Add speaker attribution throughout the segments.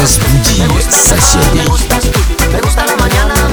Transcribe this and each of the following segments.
Speaker 1: Разбуди соседей.
Speaker 2: Me gusta, me gusta la
Speaker 3: mañana.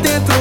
Speaker 3: dentro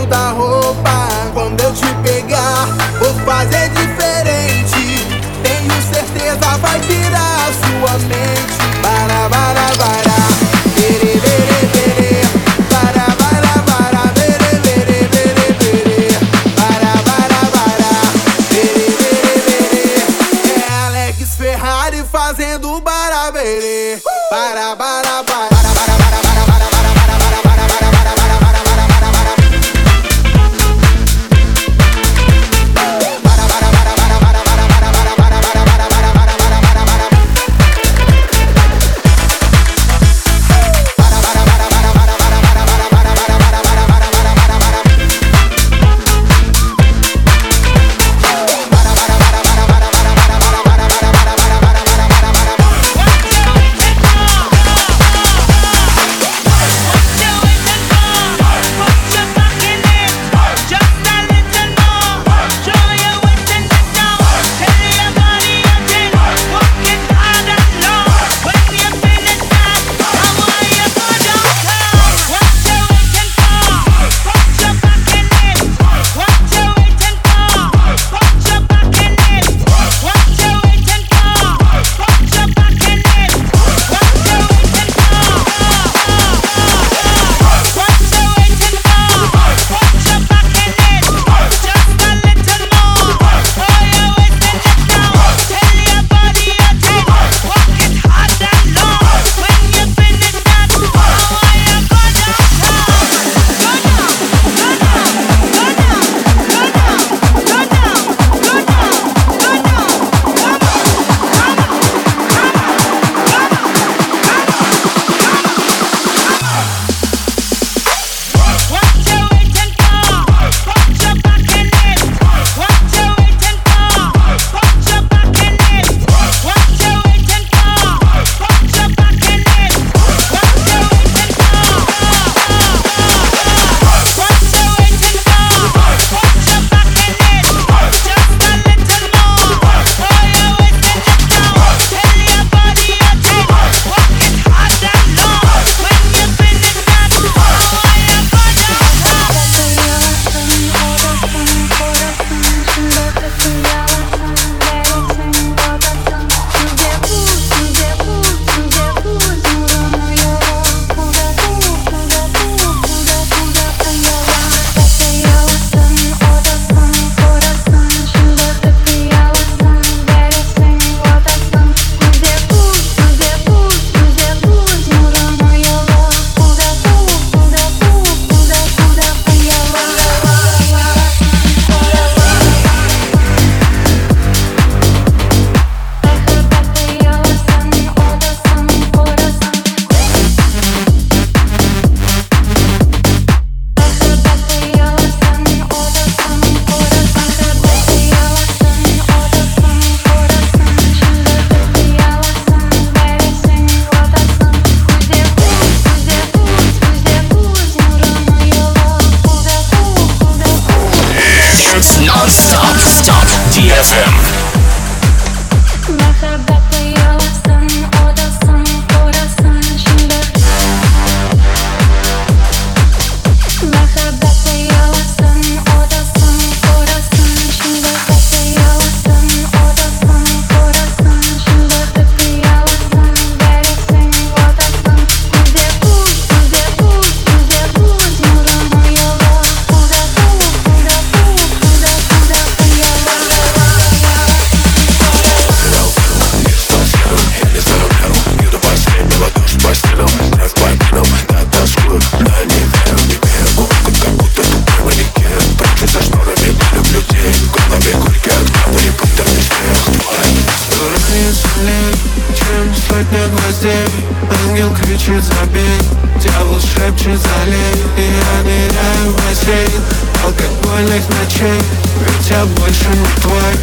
Speaker 3: беспокойных ночей. Ведь я больше не твой,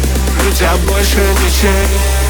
Speaker 3: ведь я больше ничей.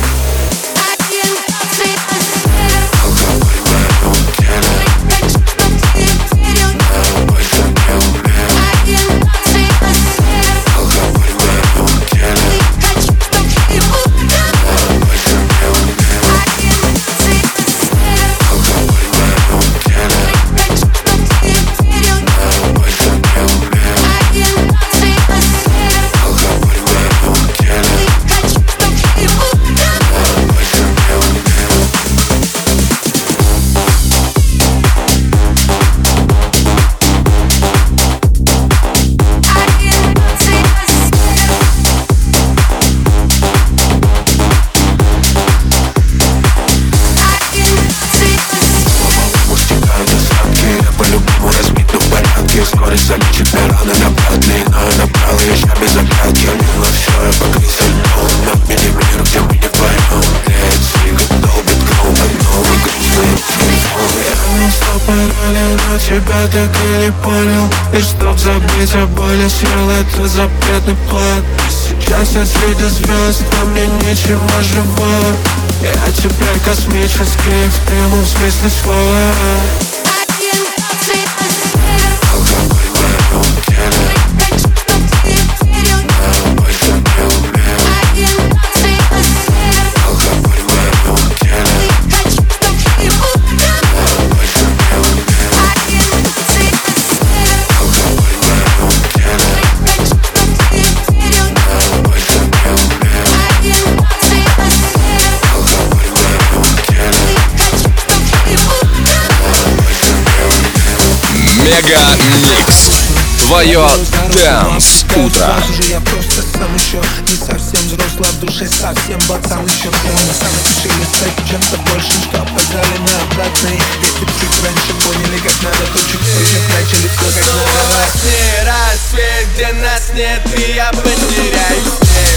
Speaker 3: Построил этот запретный план. Сейчас я среди звезд, но мне ничего живого. Я
Speaker 4: теперь космический экстремум в смысле слова.
Speaker 1: Мега Микс. Твое Дэнс Утро.
Speaker 5: Уже я просто сам еще не совсем взрослый, а в душе совсем ботан еще прямо сам решили стать чем-то большим, что опоздали на обратный б чуть раньше поняли, как надо, то чуть позже начали то, как надо
Speaker 4: рассвет, где нас нет, и я потеряюсь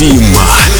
Speaker 6: Дима.